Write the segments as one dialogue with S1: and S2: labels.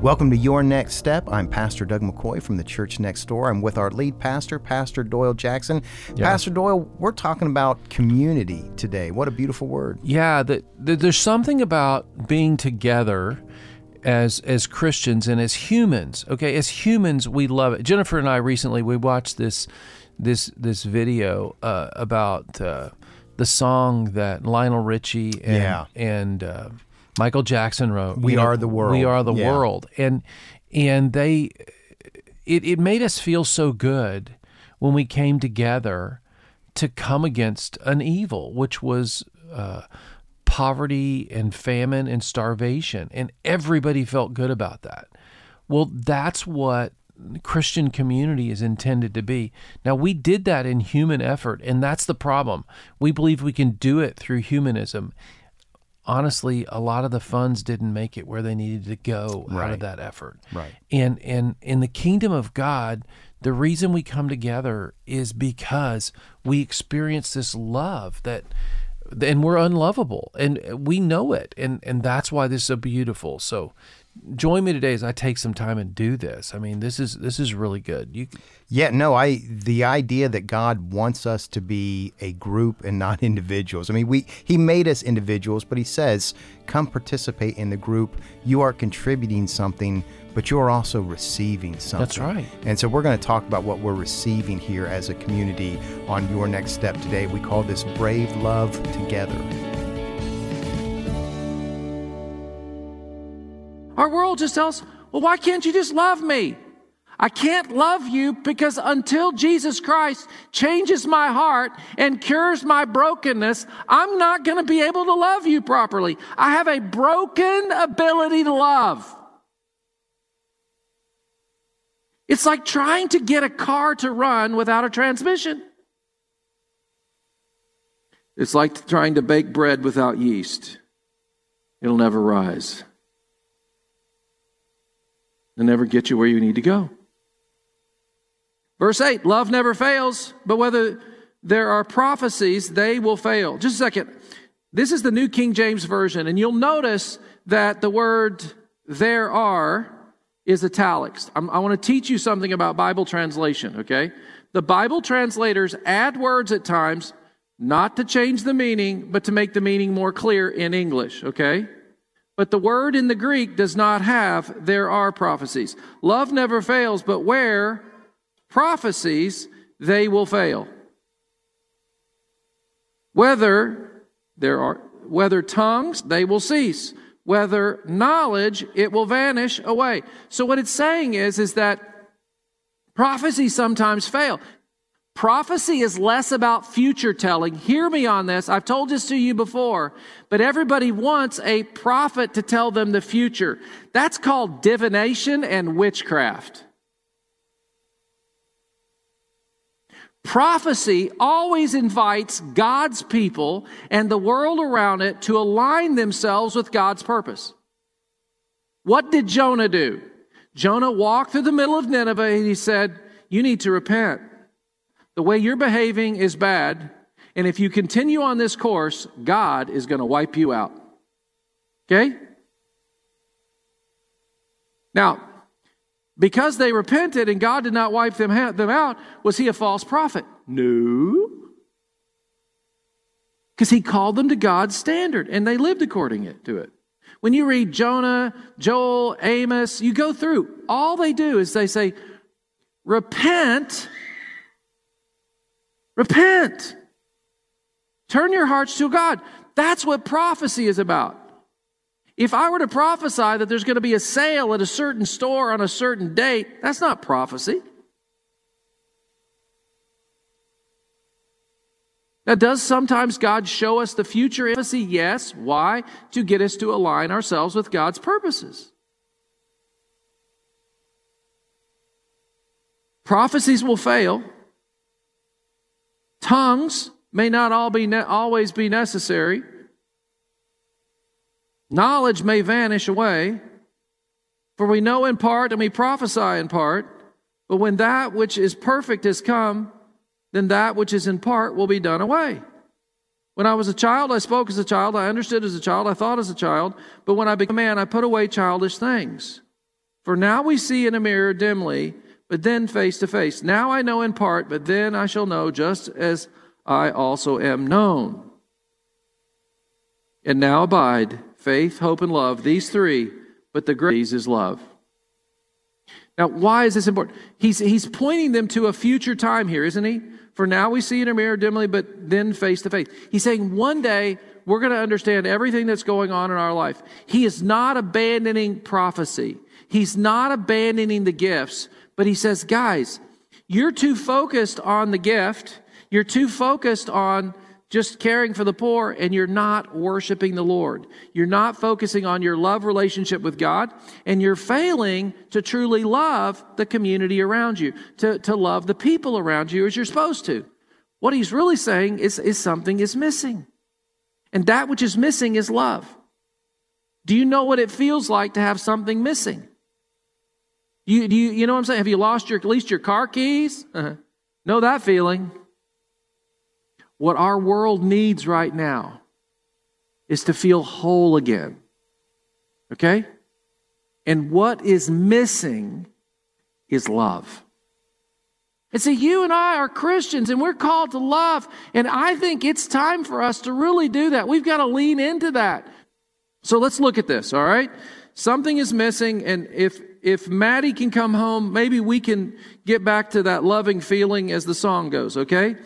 S1: Welcome to Your Next Step. I'm Pastor Doug McCoy from the church next door. I'm with our lead pastor, Pastor Doyle Jackson. Yeah. Pastor Doyle, we're talking about community today. What a beautiful word.
S2: Yeah, the, the, there's something about being together as as Christians and as humans. Okay, as humans, we love it. Jennifer and I recently we watched this this this video uh, about uh, the song that Lionel Richie and
S1: yeah.
S2: and uh, Michael Jackson wrote.
S1: We are the world.
S2: We are the
S1: yeah.
S2: world, and and they it it made us feel so good when we came together to come against an evil, which was. Uh, poverty and famine and starvation, and everybody felt good about that. Well, that's what Christian community is intended to be. Now, we did that in human effort, and that's the problem. We believe we can do it through humanism honestly, a lot of the funds didn't make it where they needed to go
S1: right.
S2: out of that effort.
S1: Right.
S2: And and in the kingdom of God, the reason we come together is because we experience this love that and we're unlovable and we know it and and that's why this is so beautiful. So join me today as I take some time and do this. I mean, this is this is really good. You
S1: Yeah, no, I the idea that God wants us to be a group and not individuals. I mean, we he made us individuals, but he says, "Come participate in the group. You are contributing something, but you're also receiving something."
S2: That's right.
S1: And so we're going to talk about what we're receiving here as a community on your next step today. We call this Brave Love Together.
S3: Our world just tells, well, why can't you just love me? I can't love you because until Jesus Christ changes my heart and cures my brokenness, I'm not going to be able to love you properly. I have a broken ability to love. It's like trying to get a car to run without a transmission. It's like trying to bake bread without yeast. It'll never rise and never get you where you need to go. Verse 8 love never fails, but whether there are prophecies, they will fail. Just a second. This is the New King James Version, and you'll notice that the word there are is italics. I'm, i want to teach you something about Bible translation, okay? The Bible translators add words at times, not to change the meaning, but to make the meaning more clear in English, okay? But the word in the Greek does not have there are prophecies. Love never fails, but where prophecies, they will fail. Whether there are whether tongues, they will cease. Whether knowledge, it will vanish away. So what it's saying is, is that prophecies sometimes fail. Prophecy is less about future telling. Hear me on this. I've told this to you before, but everybody wants a prophet to tell them the future. That's called divination and witchcraft. Prophecy always invites God's people and the world around it to align themselves with God's purpose. What did Jonah do? Jonah walked through the middle of Nineveh and he said, You need to repent. The way you're behaving is bad. And if you continue on this course, God is going to wipe you out. Okay? Now, because they repented and God did not wipe them, them out, was he a false prophet? No. Because he called them to God's standard and they lived according to it. When you read Jonah, Joel, Amos, you go through, all they do is they say, Repent Repent. Turn your hearts to God. That's what prophecy is about. If I were to prophesy that there's going to be a sale at a certain store on a certain date, that's not prophecy. Now, does sometimes God show us the future prophecy? Yes. Why? To get us to align ourselves with God's purposes. Prophecies will fail. Tongues may not all be ne- always be necessary. Knowledge may vanish away. For we know in part and we prophesy in part. But when that which is perfect has come, then that which is in part will be done away. When I was a child, I spoke as a child, I understood as a child, I thought as a child, but when I became a man, I put away childish things. For now we see in a mirror dimly, but then face to face. Now I know in part, but then I shall know just as I also am known. And now abide faith, hope, and love, these three, but the greatest is love. Now, why is this important? He's, he's pointing them to a future time here, isn't he? For now we see in a mirror dimly, but then face to face. He's saying one day we're going to understand everything that's going on in our life. He is not abandoning prophecy. He's not abandoning the gifts, but he says, guys, you're too focused on the gift. You're too focused on just caring for the poor and you're not worshiping the Lord. You're not focusing on your love relationship with God and you're failing to truly love the community around you, to, to love the people around you as you're supposed to. What he's really saying is, is something is missing. And that which is missing is love. Do you know what it feels like to have something missing? You, do you, you know what I'm saying? Have you lost your, at least your car keys? Uh-huh. Know that feeling. What our world needs right now is to feel whole again. Okay? And what is missing is love. And see, you and I are Christians and we're called to love. And I think it's time for us to really do that. We've got to lean into that. So let's look at this, all right? Something is missing, and if if Maddie can come home, maybe we can get back to that loving feeling as the song goes, okay?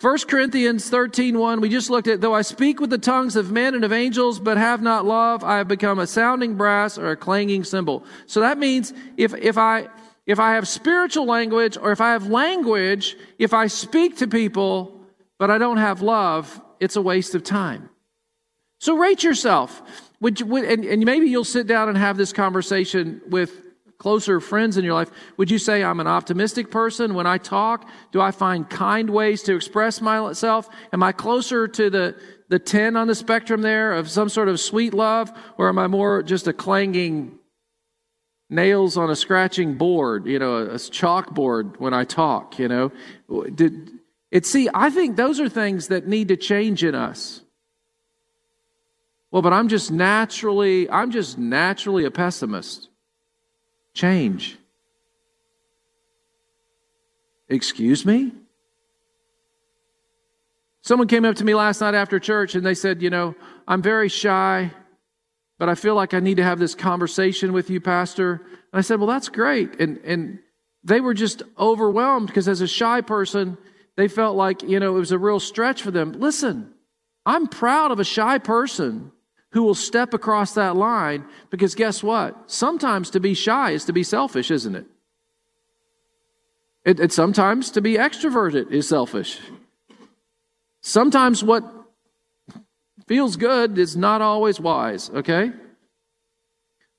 S3: 1 Corinthians 13, 1, we just looked at, though I speak with the tongues of men and of angels, but have not love, I have become a sounding brass or a clanging cymbal. So that means if, if I, if I have spiritual language or if I have language, if I speak to people, but I don't have love, it's a waste of time. So rate yourself. Would you, would, and, and maybe you'll sit down and have this conversation with closer friends in your life, would you say I'm an optimistic person when I talk? Do I find kind ways to express myself? Am I closer to the, the 10 on the spectrum there of some sort of sweet love? Or am I more just a clanging nails on a scratching board, you know, a, a chalkboard when I talk, you know? Did, it, see, I think those are things that need to change in us. Well, but I'm just naturally, I'm just naturally a pessimist change. Excuse me? Someone came up to me last night after church and they said, You know, I'm very shy, but I feel like I need to have this conversation with you, Pastor. And I said, Well, that's great. And, and they were just overwhelmed because as a shy person, they felt like, you know, it was a real stretch for them. Listen, I'm proud of a shy person who will step across that line because guess what? Sometimes to be shy is to be selfish, isn't it? It, it sometimes to be extroverted is selfish. Sometimes what feels good is not always wise, okay?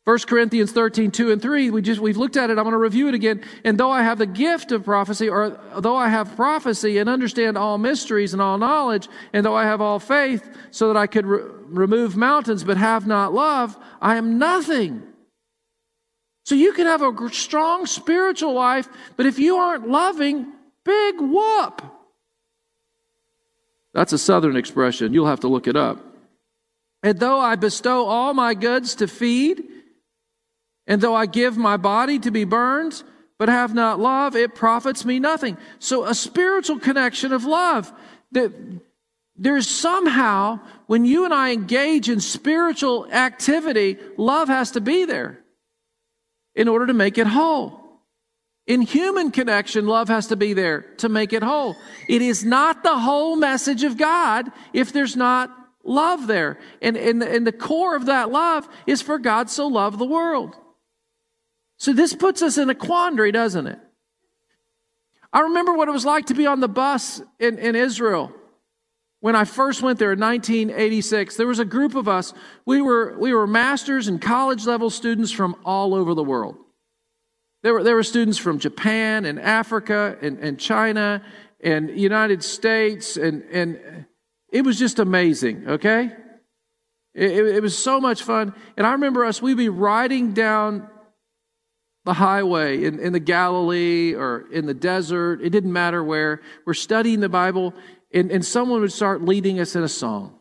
S3: 1 Corinthians 13, 2 and 3, we just, we've looked at it. I'm going to review it again. And though I have the gift of prophecy, or though I have prophecy and understand all mysteries and all knowledge, and though I have all faith so that I could re- remove mountains but have not love, I am nothing. So you can have a strong spiritual life, but if you aren't loving, big whoop. That's a southern expression. You'll have to look it up. And though I bestow all my goods to feed, and though I give my body to be burned, but have not love, it profits me nothing. So a spiritual connection of love. That there's somehow, when you and I engage in spiritual activity, love has to be there in order to make it whole. In human connection, love has to be there to make it whole. It is not the whole message of God if there's not love there. And, and, and the core of that love is for God so loved the world. So this puts us in a quandary, doesn't it? I remember what it was like to be on the bus in, in Israel when I first went there in 1986. There was a group of us. We were, we were masters and college level students from all over the world. There were, there were students from Japan and Africa and, and China and United States, and, and it was just amazing, okay? It, it, it was so much fun. And I remember us, we'd be riding down the highway in, in the Galilee or in the desert. It didn't matter where. We're studying the Bible, and, and someone would start leading us in a song.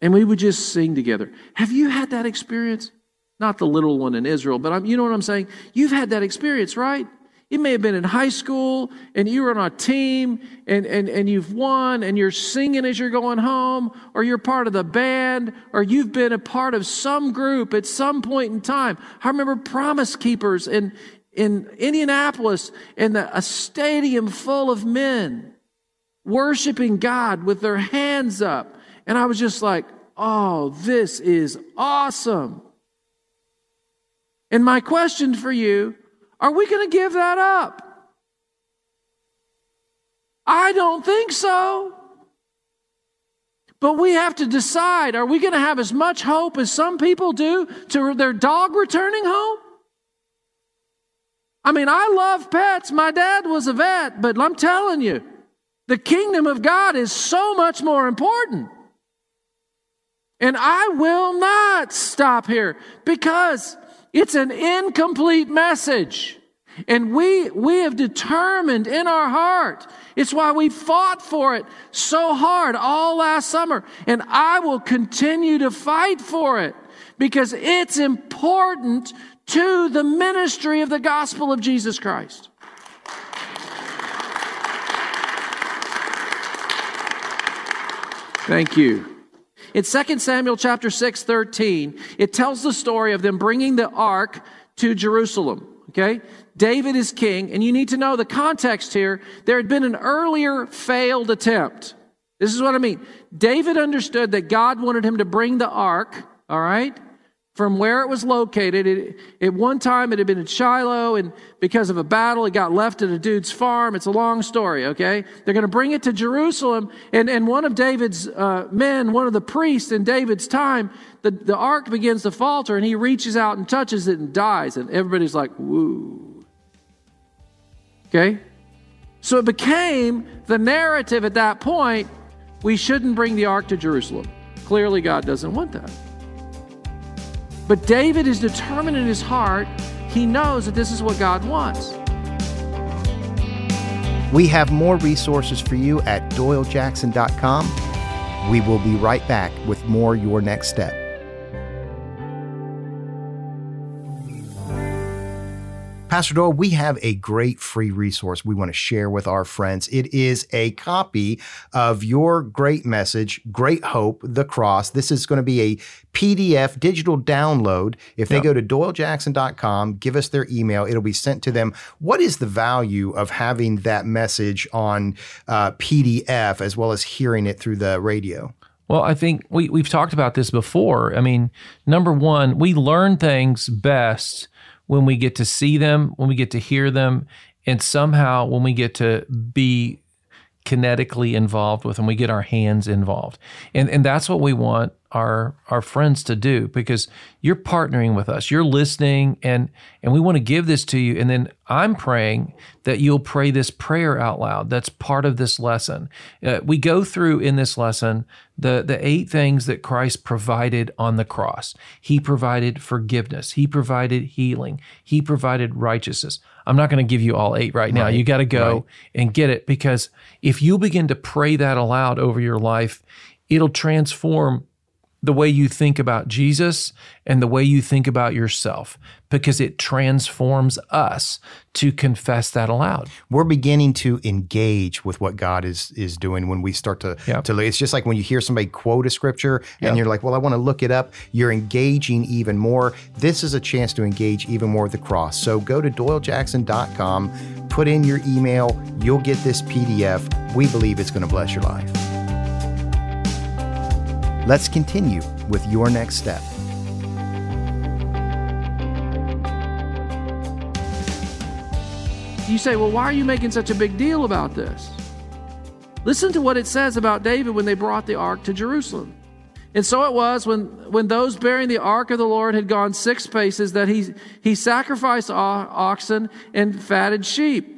S3: And we would just sing together. Have you had that experience? Not the little one in Israel, but I'm, you know what I'm saying? You've had that experience, right? It may have been in high school and you were on a team and, and, and you've won and you're singing as you're going home, or you're part of the band, or you've been a part of some group at some point in time. I remember Promise Keepers in, in Indianapolis in the, a stadium full of men worshiping God with their hands up. And I was just like, oh, this is awesome. And my question for you are we going to give that up? I don't think so. But we have to decide are we going to have as much hope as some people do to their dog returning home? I mean, I love pets. My dad was a vet, but I'm telling you, the kingdom of God is so much more important. And I will not stop here because it's an incomplete message. And we, we have determined in our heart. It's why we fought for it so hard all last summer. And I will continue to fight for it because it's important to the ministry of the gospel of Jesus Christ. Thank you. In 2 Samuel chapter 6, 13, it tells the story of them bringing the ark to Jerusalem. Okay? David is king, and you need to know the context here. There had been an earlier failed attempt. This is what I mean. David understood that God wanted him to bring the ark, all right, from where it was located. It, at one time, it had been in Shiloh, and because of a battle, it got left at a dude's farm. It's a long story, okay? They're going to bring it to Jerusalem, and, and one of David's uh, men, one of the priests in David's time, the, the ark begins to falter, and he reaches out and touches it and dies, and everybody's like, woo. Okay? So it became the narrative at that point we shouldn't bring the ark to Jerusalem. Clearly, God doesn't want that. But David is determined in his heart, he knows that this is what God wants.
S1: We have more resources for you at doylejackson.com. We will be right back with more Your Next Step. Pastor Doyle, we have a great free resource we want to share with our friends. It is a copy of your great message, Great Hope, the Cross. This is going to be a PDF digital download. If they yep. go to doylejackson.com, give us their email, it'll be sent to them. What is the value of having that message on uh, PDF as well as hearing it through the radio?
S2: Well, I think we, we've talked about this before. I mean, number one, we learn things best when we get to see them, when we get to hear them, and somehow when we get to be kinetically involved with them, we get our hands involved. And and that's what we want our our friends to do because you're partnering with us. You're listening and and we want to give this to you and then I'm praying that you'll pray this prayer out loud. That's part of this lesson. Uh, we go through in this lesson the the eight things that Christ provided on the cross. He provided forgiveness, he provided healing, he provided righteousness. I'm not going to give you all eight right now. Right. You got to go right. and get it because if you begin to pray that aloud over your life, it'll transform the way you think about Jesus and the way you think about yourself because it transforms us to confess that aloud.
S1: We're beginning to engage with what God is is doing when we start to yep. to it's just like when you hear somebody quote a scripture and yep. you're like, "Well, I want to look it up." You're engaging even more. This is a chance to engage even more with the cross. So go to doylejackson.com, put in your email, you'll get this PDF. We believe it's going to bless your life. Let's continue with your next step.
S3: You say, well, why are you making such a big deal about this? Listen to what it says about David when they brought the ark to Jerusalem. And so it was when, when those bearing the ark of the Lord had gone six paces that he, he sacrificed oxen and fatted sheep.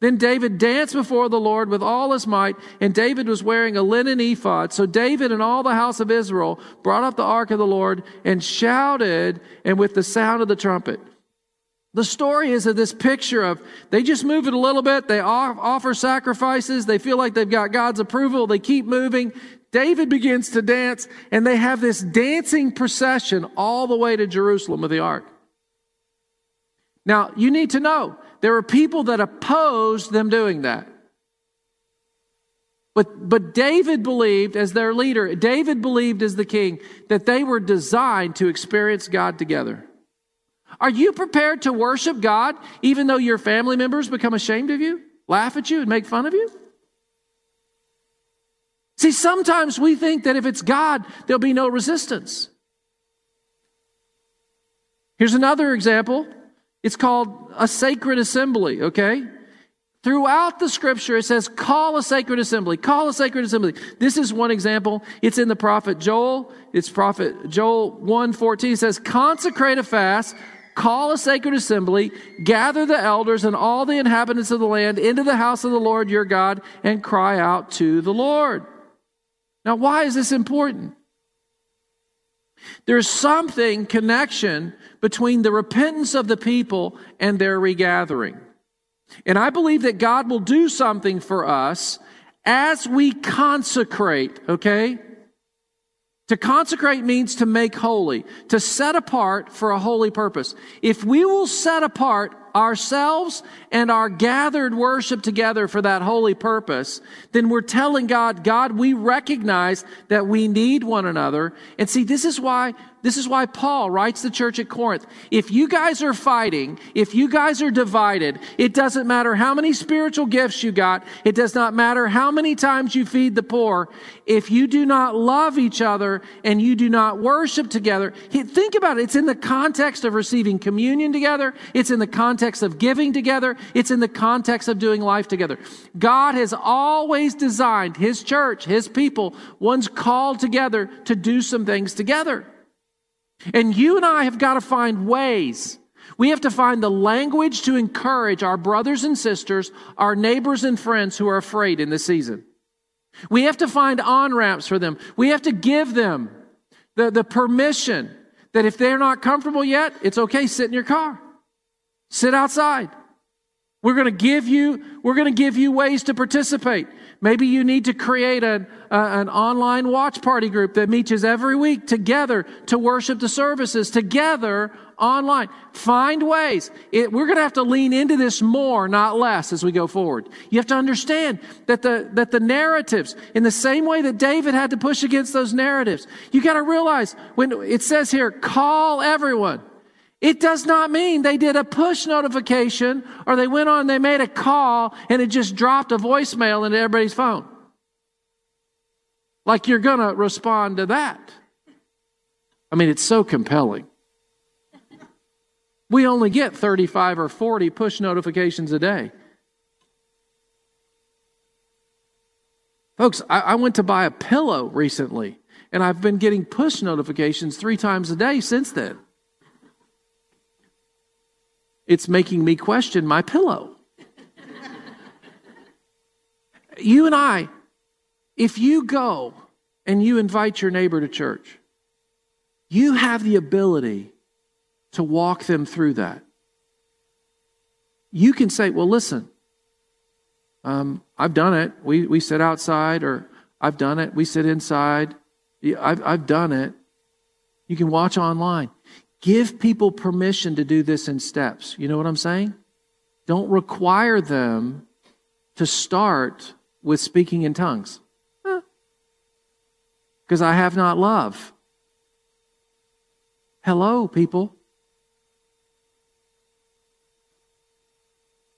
S3: Then David danced before the Lord with all his might, and David was wearing a linen ephod. So David and all the house of Israel brought up the ark of the Lord and shouted, and with the sound of the trumpet. The story is of this picture of they just move it a little bit, they offer sacrifices, they feel like they've got God's approval, they keep moving. David begins to dance, and they have this dancing procession all the way to Jerusalem with the ark. Now, you need to know there were people that opposed them doing that. But, but David believed, as their leader, David believed as the king, that they were designed to experience God together. Are you prepared to worship God even though your family members become ashamed of you, laugh at you, and make fun of you? See, sometimes we think that if it's God, there'll be no resistance. Here's another example. It's called a sacred assembly, okay? Throughout the scripture, it says, call a sacred assembly, call a sacred assembly. This is one example. It's in the prophet Joel. It's prophet Joel 1:14. It says, consecrate a fast, call a sacred assembly, gather the elders and all the inhabitants of the land into the house of the Lord your God, and cry out to the Lord. Now, why is this important? There's something connection between the repentance of the people and their regathering. And I believe that God will do something for us as we consecrate, okay? To consecrate means to make holy, to set apart for a holy purpose. If we will set apart ourselves and our gathered worship together for that holy purpose, then we're telling God, God, we recognize that we need one another. And see, this is why this is why Paul writes the church at Corinth. If you guys are fighting, if you guys are divided, it doesn't matter how many spiritual gifts you got. It does not matter how many times you feed the poor. If you do not love each other and you do not worship together, think about it. It's in the context of receiving communion together. It's in the context of giving together. It's in the context of doing life together. God has always designed his church, his people, ones called together to do some things together. And you and I have got to find ways. We have to find the language to encourage our brothers and sisters, our neighbors and friends who are afraid in this season. We have to find on ramps for them. We have to give them the, the permission that if they're not comfortable yet, it's okay, sit in your car. Sit outside. We're going to give you, we're going to give you ways to participate. Maybe you need to create an, an online watch party group that meets every week together to worship the services together online. Find ways. It, we're going to have to lean into this more, not less, as we go forward. You have to understand that the, that the narratives, in the same way that David had to push against those narratives, you got to realize when it says here, call everyone. It does not mean they did a push notification or they went on, they made a call and it just dropped a voicemail into everybody's phone. Like you're going to respond to that. I mean, it's so compelling. We only get 35 or 40 push notifications a day. Folks, I, I, went to buy a pillow recently, and I've been getting push notifications three times a day since then it's making me question my pillow. you and I, if you go and you invite your neighbor to church, you have the ability to walk them through that. You can say, well, listen, um, I've done it. We, we sit outside, or I've done it. We sit inside. I've, I've done it. You can watch online. Give people permission to do this in steps. You know what I'm saying? Don't require them to start with speaking in tongues. Because I have not love. Hello, people.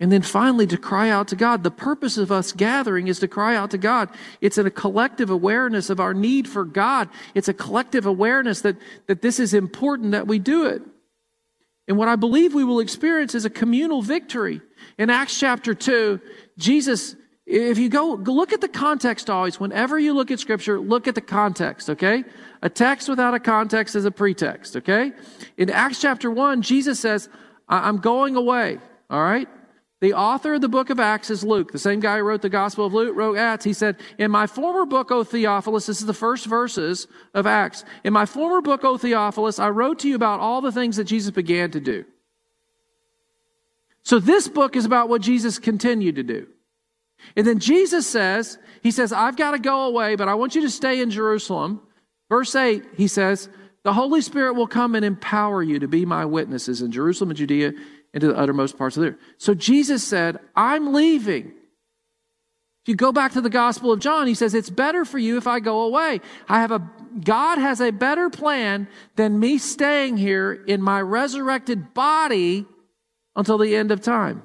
S3: And then finally, to cry out to God. The purpose of us gathering is to cry out to God. It's a collective awareness of our need for God. It's a collective awareness that, that this is important that we do it. And what I believe we will experience is a communal victory. In Acts chapter 2, Jesus if you go look at the context always, whenever you look at scripture, look at the context, okay? A text without a context is a pretext, okay? In Acts chapter 1, Jesus says, I'm going away, all right? The author of the book of Acts is Luke, the same guy who wrote the Gospel of Luke, wrote Acts. He said, In my former book, O Theophilus, this is the first verses of Acts. In my former book, O Theophilus, I wrote to you about all the things that Jesus began to do. So this book is about what Jesus continued to do. And then Jesus says, He says, I've got to go away, but I want you to stay in Jerusalem. Verse 8, He says, The Holy Spirit will come and empower you to be my witnesses in Jerusalem and Judea into the uttermost parts of the earth. So Jesus said, I'm leaving. If you go back to the Gospel of John, he says, It's better for you if I go away. I have a, God has a better plan than me staying here in my resurrected body until the end of time.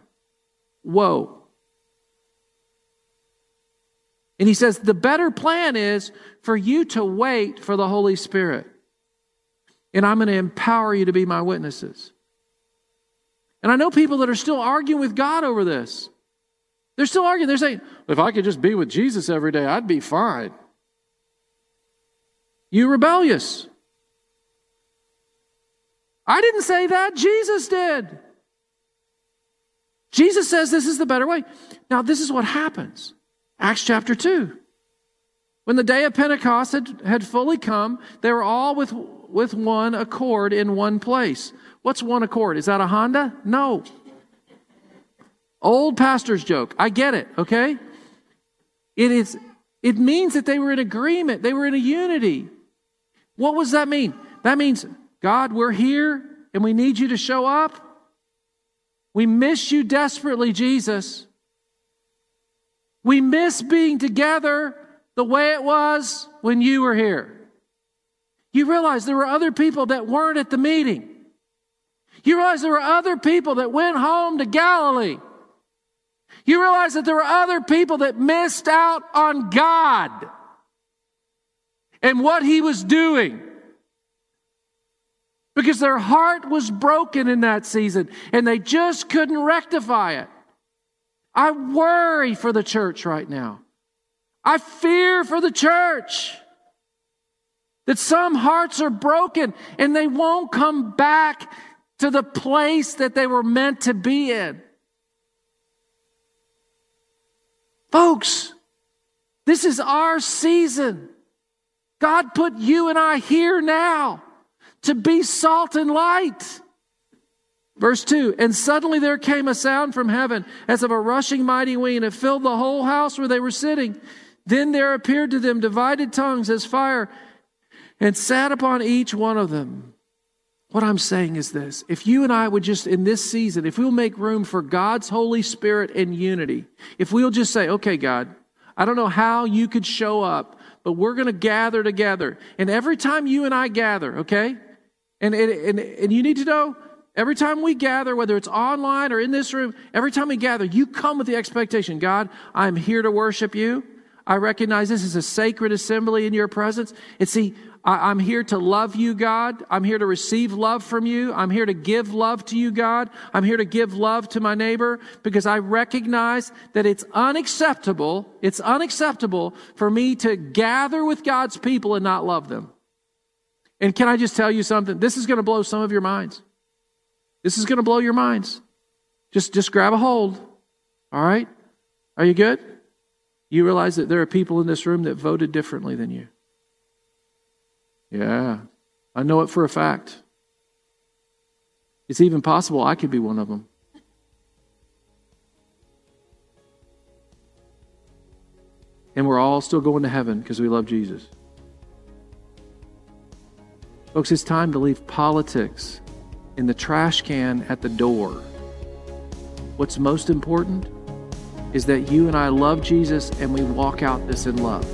S3: Whoa. And he says, The better plan is for you to wait for the Holy Spirit. And I'm going to empower you to be my witnesses. And I know people that are still arguing with God over this. They're still arguing. They're saying, if I could just be with Jesus every day, I'd be fine. You rebellious. I didn't say that. Jesus did. Jesus says this is the better way. Now, this is what happens. Acts chapter 2. When the day of Pentecost had, had fully come, they were all with, with one accord in one place. What's one accord? Is that a Honda? No. Old pastor's joke. I get it, okay? It is it means that they were in agreement, they were in a unity. What does that mean? That means, God, we're here and we need you to show up. We miss you desperately, Jesus. We miss being together the way it was when you were here. You realize there were other people that weren't at the meeting. You realize there were other people that went home to Galilee. You realize that there were other people that missed out on God and what He was doing because their heart was broken in that season and they just couldn't rectify it. I worry for the church right now. I fear for the church that some hearts are broken and they won't come back to the place that they were meant to be in. Folks, this is our season. God put you and I here now to be salt and light. Verse 2 And suddenly there came a sound from heaven as of a rushing mighty wind, and it filled the whole house where they were sitting. Then there appeared to them divided tongues as fire, and sat upon each one of them. What I'm saying is this if you and I would just, in this season, if we'll make room for God's Holy Spirit and unity, if we'll just say, okay, God, I don't know how you could show up, but we're going to gather together. And every time you and I gather, okay? And, and, and you need to know, every time we gather, whether it's online or in this room, every time we gather, you come with the expectation God, I'm here to worship you. I recognize this is a sacred assembly in your presence. And see, I, am here to love you, God. I'm here to receive love from you. I'm here to give love to you, God. I'm here to give love to my neighbor because I recognize that it's unacceptable. It's unacceptable for me to gather with God's people and not love them. And can I just tell you something? This is going to blow some of your minds. This is going to blow your minds. Just, just grab a hold. All right? Are you good? You realize that there are people in this room that voted differently than you. Yeah, I know it for a fact. It's even possible I could be one of them. And we're all still going to heaven because we love Jesus. Folks, it's time to leave politics in the trash can at the door. What's most important is that you and I love Jesus and we walk out this in love.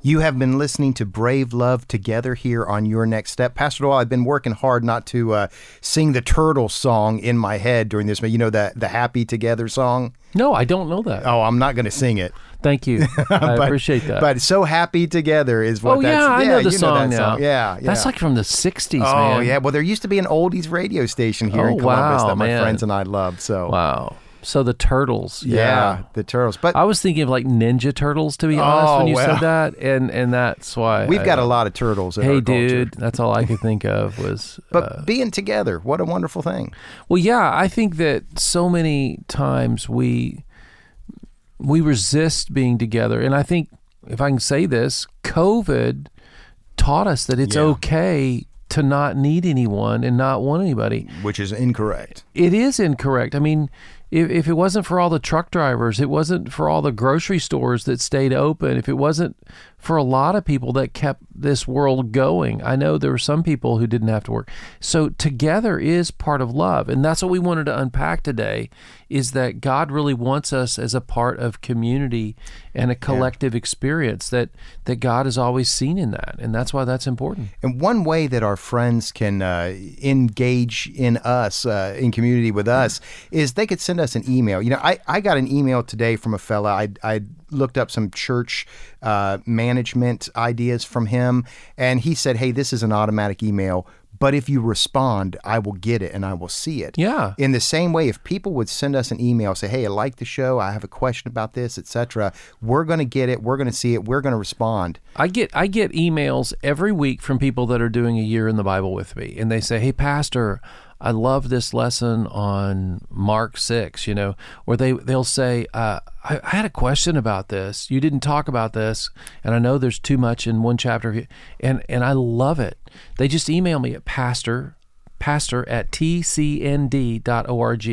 S1: You have been listening to Brave Love together here on Your Next Step. Pastor Doyle, I've been working hard not to uh, sing the turtle song in my head during this. but You know that the Happy Together song.
S2: No, I don't know that.
S1: Oh, I'm not going to sing it.
S2: Thank you. I
S1: but,
S2: appreciate that.
S1: But so happy together is what.
S2: Oh
S1: that's,
S2: yeah, I know the song
S1: know
S2: now.
S1: Song. Yeah, yeah.
S2: That's like from the '60s,
S1: oh
S2: man.
S1: yeah. Well, there used to be an oldies radio station here
S2: Oh,
S1: in Columbus
S2: wow,
S1: that my
S2: man.
S1: friends and I loved. So
S2: Wow.
S3: So the turtles. Yeah.
S1: the turtles. But
S3: I was thinking of like Ninja Turtles to be honest
S1: Oh,
S3: when you
S1: well.
S3: said that, and and that's why
S1: we've
S3: I-
S1: got a lot of turtles. In
S3: Hey,
S1: our culture.
S3: dude, that's all I could think of was.
S1: But
S3: uh,
S1: being together, what a wonderful thing.
S3: well, yeah, I think that so many times we we resist being together, and I think if I can say this, COVID taught us that it's
S1: Yeah.
S3: okay to not need anyone and not want anybody.
S1: Which is incorrect.
S3: It is incorrect. I mean, if, if it wasn't for all the truck drivers, it wasn't for all the grocery stores that stayed open, if it wasn't for a lot of people that kept this world going, I know there were some people who didn't have to work. So together is part of love. And that's what we wanted to unpack today is that God really wants us as a part of community and a collective experience that, that God has always seen in that. And that's why that's important.
S1: And one way that our friends can uh, engage in us, uh, in community with us, is they could send us an email. You know, I, I got an email today from a fella. I, I looked up some church uh, management ideas from him, and he said, hey, this is an automatic email. But if you respond, I will get it and I will see it.
S3: Yeah.
S1: In the same way, if people would send us an email, say, "Hey, I like the show. I have a question about this, etc." We're going to get it. We're going to see it. We're going to respond.
S3: I get I get emails every week from people that are doing a year in the Bible with me, and they say, "Hey, Pastor, I love this lesson on Mark six, you know." where they they'll say, uh, I, "I had a question about this. You didn't talk about this, and I know there's too much in one chapter." And and I love it. They just email me at Pastor pastor at tcnd.org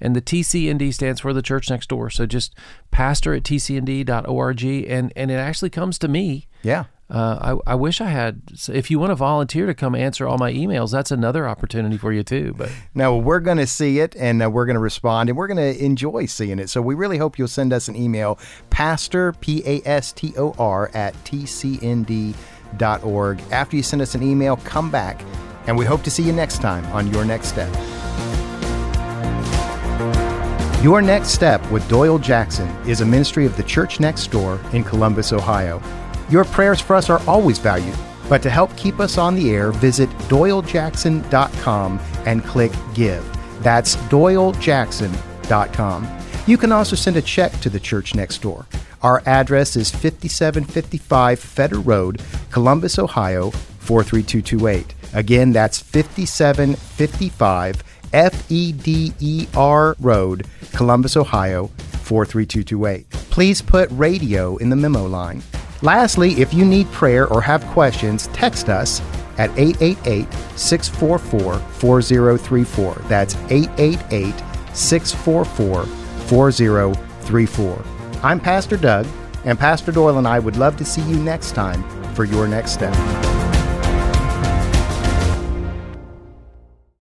S3: and the tcnd stands for the church next door so just pastor at tcnd.org and and it actually comes to me
S1: Yeah.
S3: Uh, I, I wish I had. so If you want to volunteer to come answer all my emails, that's another opportunity for you too. But
S1: No, we're going to see it and uh, we're going to respond and we're going to enjoy seeing it. So we really hope you'll send us an email, pastor, P A S T O R, at tcnd.org. After you send us an email, come back and we hope to see you next time on Your Next Step. Your Next Step with Doyle Jackson is a ministry of the Church Next Door in Columbus, Ohio. Your prayers for us are always valued, but to help keep us on the air, visit doylejackson.com and click Give. That's doylejackson.com. You can also send a check to the Church Next Door. Our address is 5755 Feder Road, Columbus, Ohio 43228. Again, that's 5755 F E D E R Road, Columbus, Ohio 43228. Please put radio in the memo line. Lastly, if you need prayer or have questions, text us at 888 644 4034. That's 888 644 4034. I'm Pastor Doug, and Pastor Doyle and I would love to see you next time for your next step.